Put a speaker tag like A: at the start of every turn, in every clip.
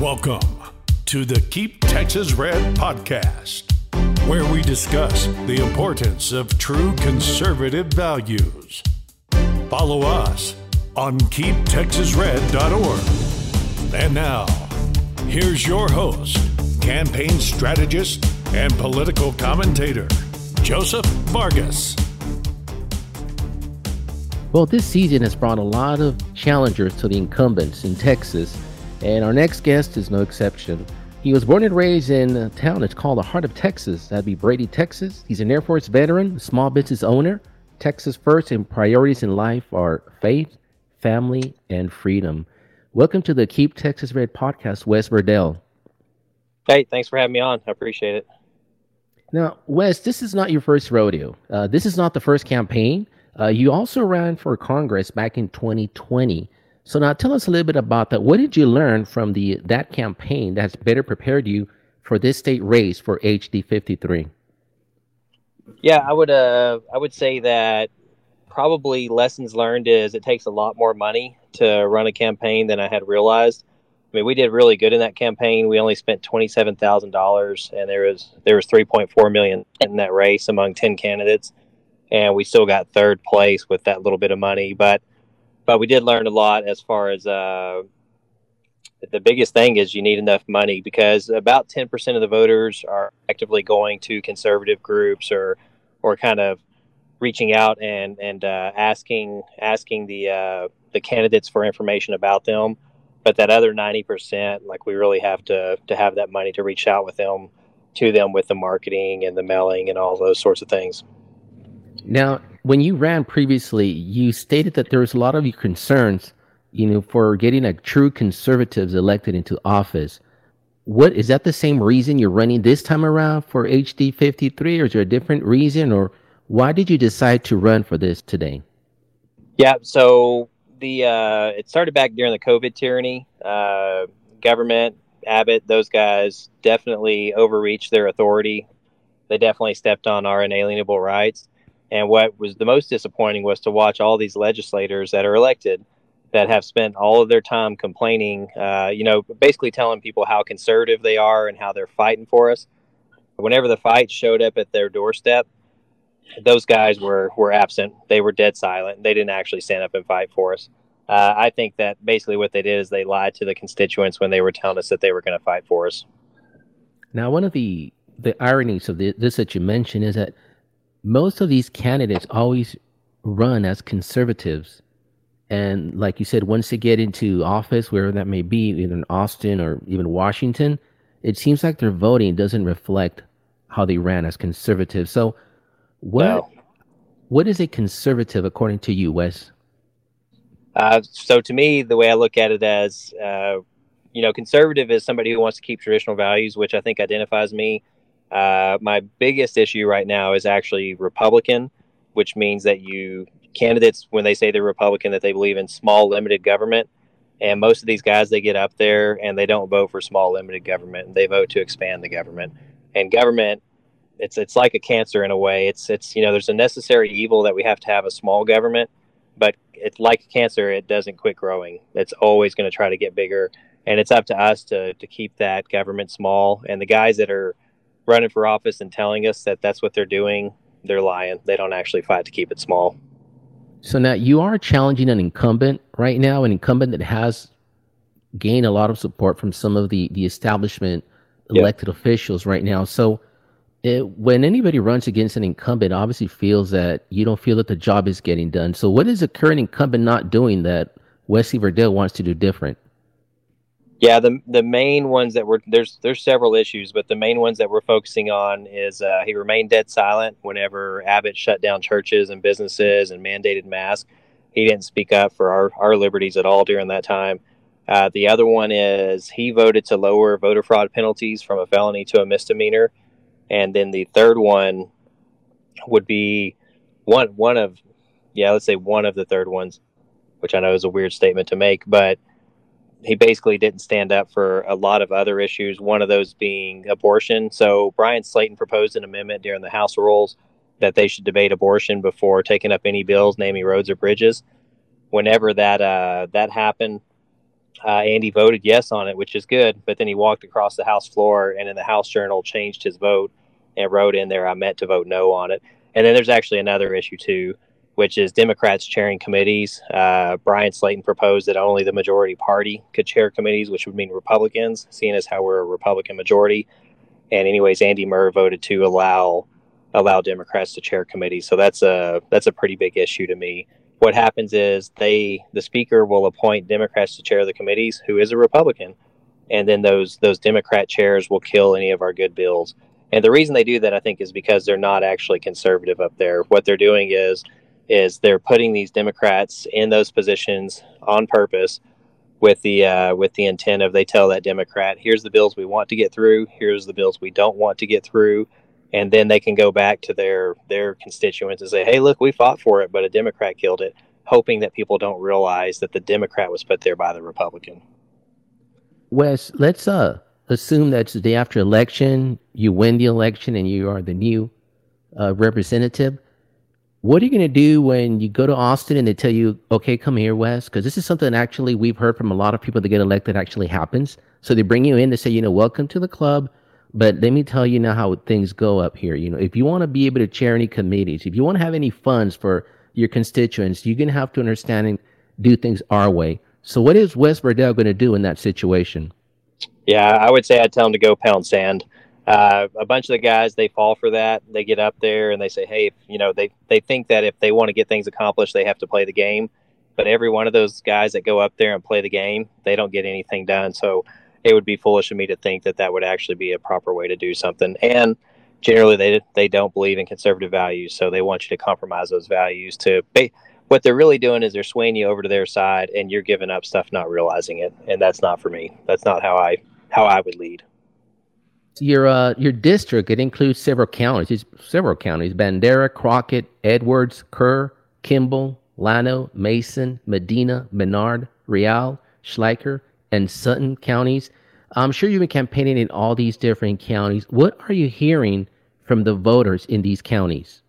A: Welcome to the Keep Texas Red podcast, where we discuss the importance of true conservative values. Follow us on keeptexasred.org. And now, here's your host, campaign strategist, and political commentator, Joseph Vargas.
B: Well, this season has brought a lot of challengers to the incumbents in Texas, and our next guest is no exception. He was born and raised in a town that's called the heart of Texas. That'd be Brady, Texas. He's an Air Force veteran, small business owner. Texas first and priorities in life are faith, family, and freedom. Welcome to the Keep Texas Red podcast, Wes Virdell.
C: Hey, thanks for having me on. I appreciate it.
B: Now, Wes, this is not your first rodeo. Uh, this is not the first campaign. Uh, you also ran for Congress back in 2020. So now tell us a little bit about that. What did you learn from the that campaign that's better prepared you for this state race for HD 53?
C: Yeah, I would uh I would say that probably lessons learned is it takes a lot more money to run a campaign than I had realized. I mean, we did really good in that campaign. We only spent twenty seven thousand dollars, and there was there was three point four million in that race among ten candidates, and we still got third place with that little bit of money. But but we did learn a lot as far as uh, the biggest thing is you need enough money because about 10% of the voters are actively going to conservative groups or or kind of reaching out and and uh, asking asking the uh, the candidates for information about them. But that other 90% like we really have to to have that money to reach out with them to them with the marketing and the mailing and all those sorts of things.
B: Now when you ran previously you stated that there was a lot of your concerns you know, for getting a true conservatives elected into office. What is that the same reason you're running this time around for HD 53 or is there a different reason or why did you decide to run for this today?
C: Yeah, so the uh, it started back during the COVID tyranny. Uh, government, Abbott, those guys definitely overreached their authority. They definitely stepped on our inalienable rights. And what was the most disappointing was to watch all these legislators that are elected that have spent all of their time complaining, uh, you know, basically telling people how conservative they are and how they're fighting for us. Whenever the fight showed up at their doorstep, those guys were, were absent. They were dead silent. They didn't actually stand up and fight for us. Uh, I think that basically what they did is they lied to the constituents when they were telling us that they were going to fight for us.
B: Now, one of the the ironies of this that you mentioned is that most of these candidates always run as conservatives and like you said, once they get into office, wherever that may be, either in Austin or even Washington, it seems like their voting doesn't reflect how they ran as conservatives. So, what no. what is a conservative according to you, Wes?
C: Uh, so, to me, the way I look at it as, uh, you know, conservative is somebody who wants to keep traditional values, which I think identifies me. Uh, my biggest issue right now is actually Republican, which means that you candidates when they say they're Republican that they believe in small limited government. And most of these guys, they get up there and they don't vote for small limited government. They vote to expand the government. And government, it's it's like a cancer in a way. It's it's you know there's a necessary evil that we have to have a small government, but it's like cancer. It doesn't quit growing. It's always going to try to get bigger. And it's up to us to to keep that government small. And the guys that are running for office and telling us that that's what they're doing, they're lying. They don't actually fight to keep it small.
B: So now you are challenging an incumbent right now, an incumbent that has gained a lot of support from some of the the establishment elected yep. officials right now. So it, when anybody runs against an incumbent, obviously feels that you don't feel that the job is getting done. So what is the current incumbent not doing that Wesley Virdell wants to do different?
C: Yeah, the the main ones that we're there's there's several issues, but the main ones that we're focusing on is uh, he remained dead silent whenever Abbott shut down churches and businesses and mandated masks. He didn't speak up for our, our liberties at all during that time. Uh, the other one is he voted to lower voter fraud penalties from a felony to a misdemeanor, and then the third one would be one one of yeah let's say one of the third ones, which I know is a weird statement to make, but he basically didn't stand up for a lot of other issues, one of those being abortion. So Bryan Slaton proposed an amendment during the House rules that they should debate abortion before taking up any bills naming roads or bridges. Whenever that uh, that happened, uh, Andy voted yes on it, which is good. But then he walked across the House floor and in the House Journal changed his vote and wrote in there, I meant to vote no on it. And then there's actually another issue too, which is Democrats chairing committees. Uh, Bryan Slaton proposed that only the majority party could chair committees, which would mean Republicans, seeing as how we're a Republican majority. And anyways, Andy Murr voted to allow allow Democrats to chair committees. So that's a that's a pretty big issue to me what happens is they the speaker will appoint Democrats to chair the committees who is a Republican, and then those those Democrat chairs will kill any of our good bills. And the reason they do that, I think, is because they're not actually conservative up there. What they're doing is is they're putting these Democrats in those positions on purpose with the uh, with the intent of they tell that Democrat, here's the bills we want to get through, here's the bills we don't want to get through, and then they can go back to their their constituents and say, "Hey, look, we fought for it, but a Democrat killed it," hoping that people don't realize that the Democrat was put there by the Republican.
B: Wes, let's uh assume that's the day after election, you win the election, and you are the new uh, representative. What are you going to do when you go to Austin and they tell you, okay, come here, Wes? Because this is something actually we've heard from a lot of people that get elected actually happens. So they bring you in to say, you know, welcome to the club. But let me tell you now how things go up here. You know, if you want to be able to chair any committees, if you want to have any funds for your constituents, you're going to have to understand and do things our way. So, what is Wes Virdell going to do in that situation?
C: Yeah, I would say I'd tell him to go pound sand. Uh, a bunch of the guys they fall for that. They get up there and they say, "Hey, you know, they they think that if they want to get things accomplished, they have to play the game." But every one of those guys that go up there and play the game, they don't get anything done. So it would be foolish of me to think that that would actually be a proper way to do something. And generally, they they don't believe in conservative values, so they want you to compromise those values. To what they're really doing is they're swaying you over to their side, and you're giving up stuff, not realizing it. And that's not for me. That's not how I how I would lead.
B: Your uh, your district it includes several counties. It's several counties: Bandera, Crockett, Edwards, Kerr, Kimble, Llano, Mason, Medina, Menard, Real, Schleicher, and Sutton counties. I'm sure you've been campaigning in all these different counties. What are you hearing from the voters in these counties?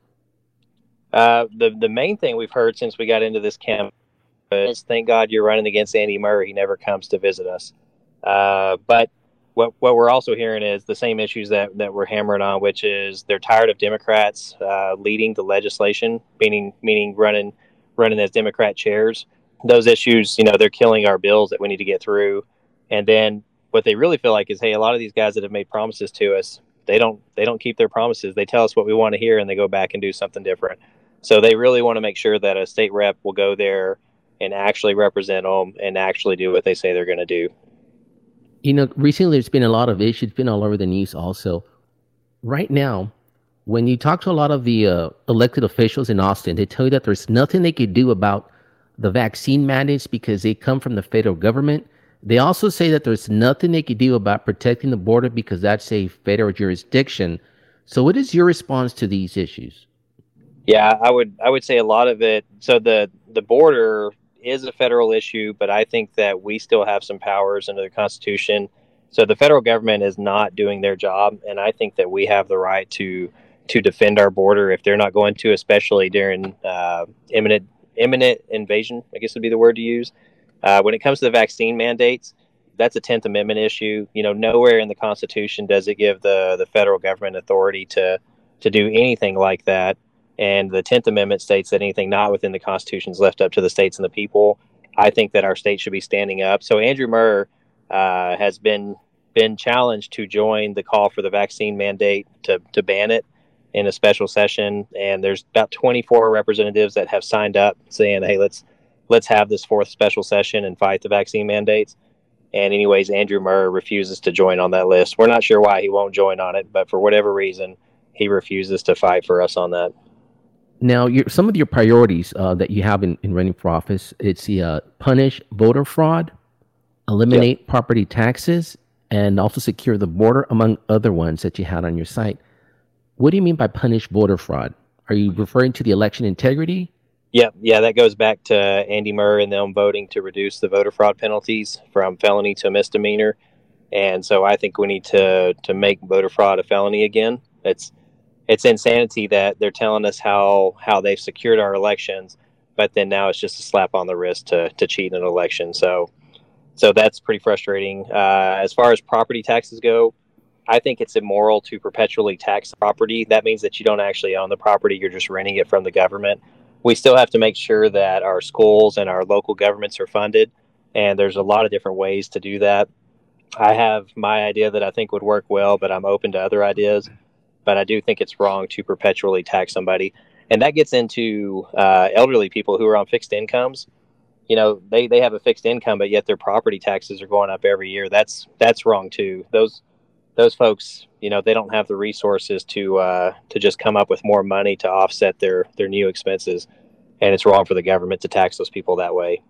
C: Uh, the the main thing we've heard since we got into this camp is thank God you're running against Andy Murray. He never comes to visit us. Uh, but what what we're also hearing is the same issues that that we're hammering on, which is they're tired of Democrats uh, leading the legislation, meaning meaning running running as Democrat chairs those issues, you know, they're killing our bills that we need to get through. And then what they really feel like is, hey, a lot of these guys that have made promises to us, they don't they don't keep their promises. They tell us what we want to hear and they go back and do something different. So they really want to make sure that a state rep will go there and actually represent them and actually do what they say they're going to do.
B: You know, recently there's been a lot of issues, been all over the news also. Right now, when you talk to a lot of the uh, elected officials in Austin, they tell you that there's nothing they could do about the vaccine mandates because they come from the federal government. They also say that there's nothing they can do about protecting the border because that's a federal jurisdiction. So, what is your response to these issues?
C: Yeah, I would I would say a lot of it. So the the border is a federal issue, but I think that we still have some powers under the Constitution. So the federal government is not doing their job, and I think that we have the right to to defend our border if they're not going to, especially during uh, imminent imminent invasion, I guess would be the word to use. Uh, when it comes to the vaccine mandates, that's a Tenth Amendment issue. You know, nowhere in the Constitution does it give the the federal government authority to to do anything like that. And the Tenth Amendment states that anything not within the Constitution is left up to the states and the people. I think that our state should be standing up. So Andrew Murr uh, has been been challenged to join the call for the vaccine mandate to to ban it in a special session, and there's about 24 representatives that have signed up saying, "Hey, let's let's have this fourth special session and fight the vaccine mandates." And anyways, Andrew Murr refuses to join on that list. We're not sure why he won't join on it, but for whatever reason, he refuses to fight for us on that.
B: Now, some of your priorities uh, that you have in, in running for office, it's the uh, punish voter fraud, eliminate yep. property taxes, and also secure the border, among other ones that you had on your site. What do you mean by punish voter fraud? Are you referring to the election integrity?
C: Yeah, yeah, that goes back to Andy Murray and them voting to reduce the voter fraud penalties from felony to misdemeanor. And so I think we need to to make voter fraud a felony again. It's it's insanity that they're telling us how how they've secured our elections, but then now it's just a slap on the wrist to to cheat an election. So So that's pretty frustrating. Uh, as far as property taxes go, I think it's immoral to perpetually tax property. That means that you don't actually own the property, you're just renting it from the government. We still have to make sure that our schools and our local governments are funded, and there's a lot of different ways to do that. I have my idea that I think would work well, but I'm open to other ideas. But I do think it's wrong to perpetually tax somebody. And that gets into uh, elderly people who are on fixed incomes. You know they they have a fixed income but yet their property taxes are going up every year. That's that's wrong too. Those those folks you know they don't have the resources to uh, to just come up with more money to offset their their new expenses. And it's wrong for the government to tax those people that way.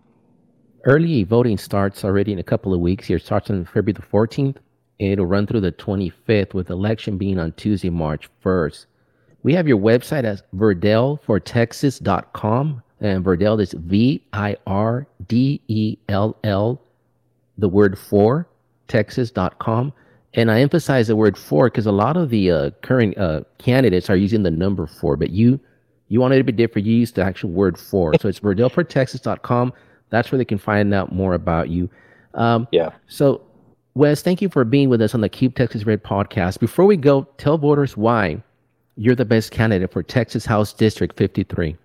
B: Early voting starts already in a couple of weeks here starts on february the 14th it'll run through the 25th with election being on tuesday march 1st we have your website as virdellfortexas.com and Virdell is V I R D E L L, the word for, texas.com. And I emphasize the word for because a lot of the uh, current uh, candidates are using the number four, but you you want it to be different. You use the actual word for. So it's virdellfortexas.com. That's where they can find out more about you.
C: Um, yeah.
B: So, Wes, thank you for being with us on the Keep Texas Red podcast. Before we go, tell voters why you're the best candidate for Texas House District 53.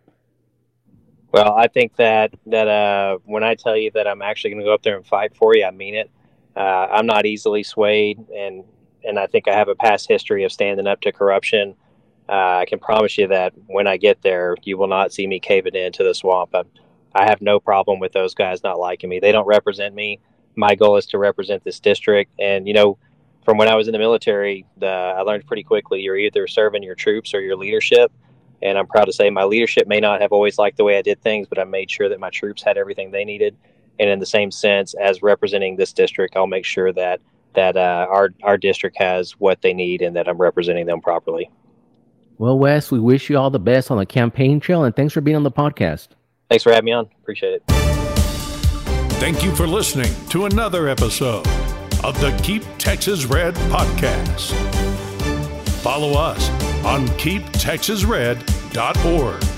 C: Well, I think that that uh, when I tell you that I'm actually going to go up there and fight for you, I mean it. Uh, I'm not easily swayed, and and I think I have a past history of standing up to corruption. Uh, I can promise you that when I get there, you will not see me caving into the swamp. I, I have no problem with those guys not liking me. They don't represent me. My goal is to represent this district, and you know, from when I was in the military, the, I learned pretty quickly you're either serving your troops or your leadership and I'm proud to say my leadership may not have always liked the way I did things, but I made sure that my troops had everything they needed. And in the same sense, as representing this district, I'll make sure that that uh, our our district has what they need and that I'm representing them properly.
B: Well, Wes, we wish you all the best on the campaign trail, and thanks for being on the podcast.
C: Thanks for having me on. Appreciate it.
A: Thank you for listening to another episode of the Keep Texas Red podcast. Follow us on keeptexasred.org.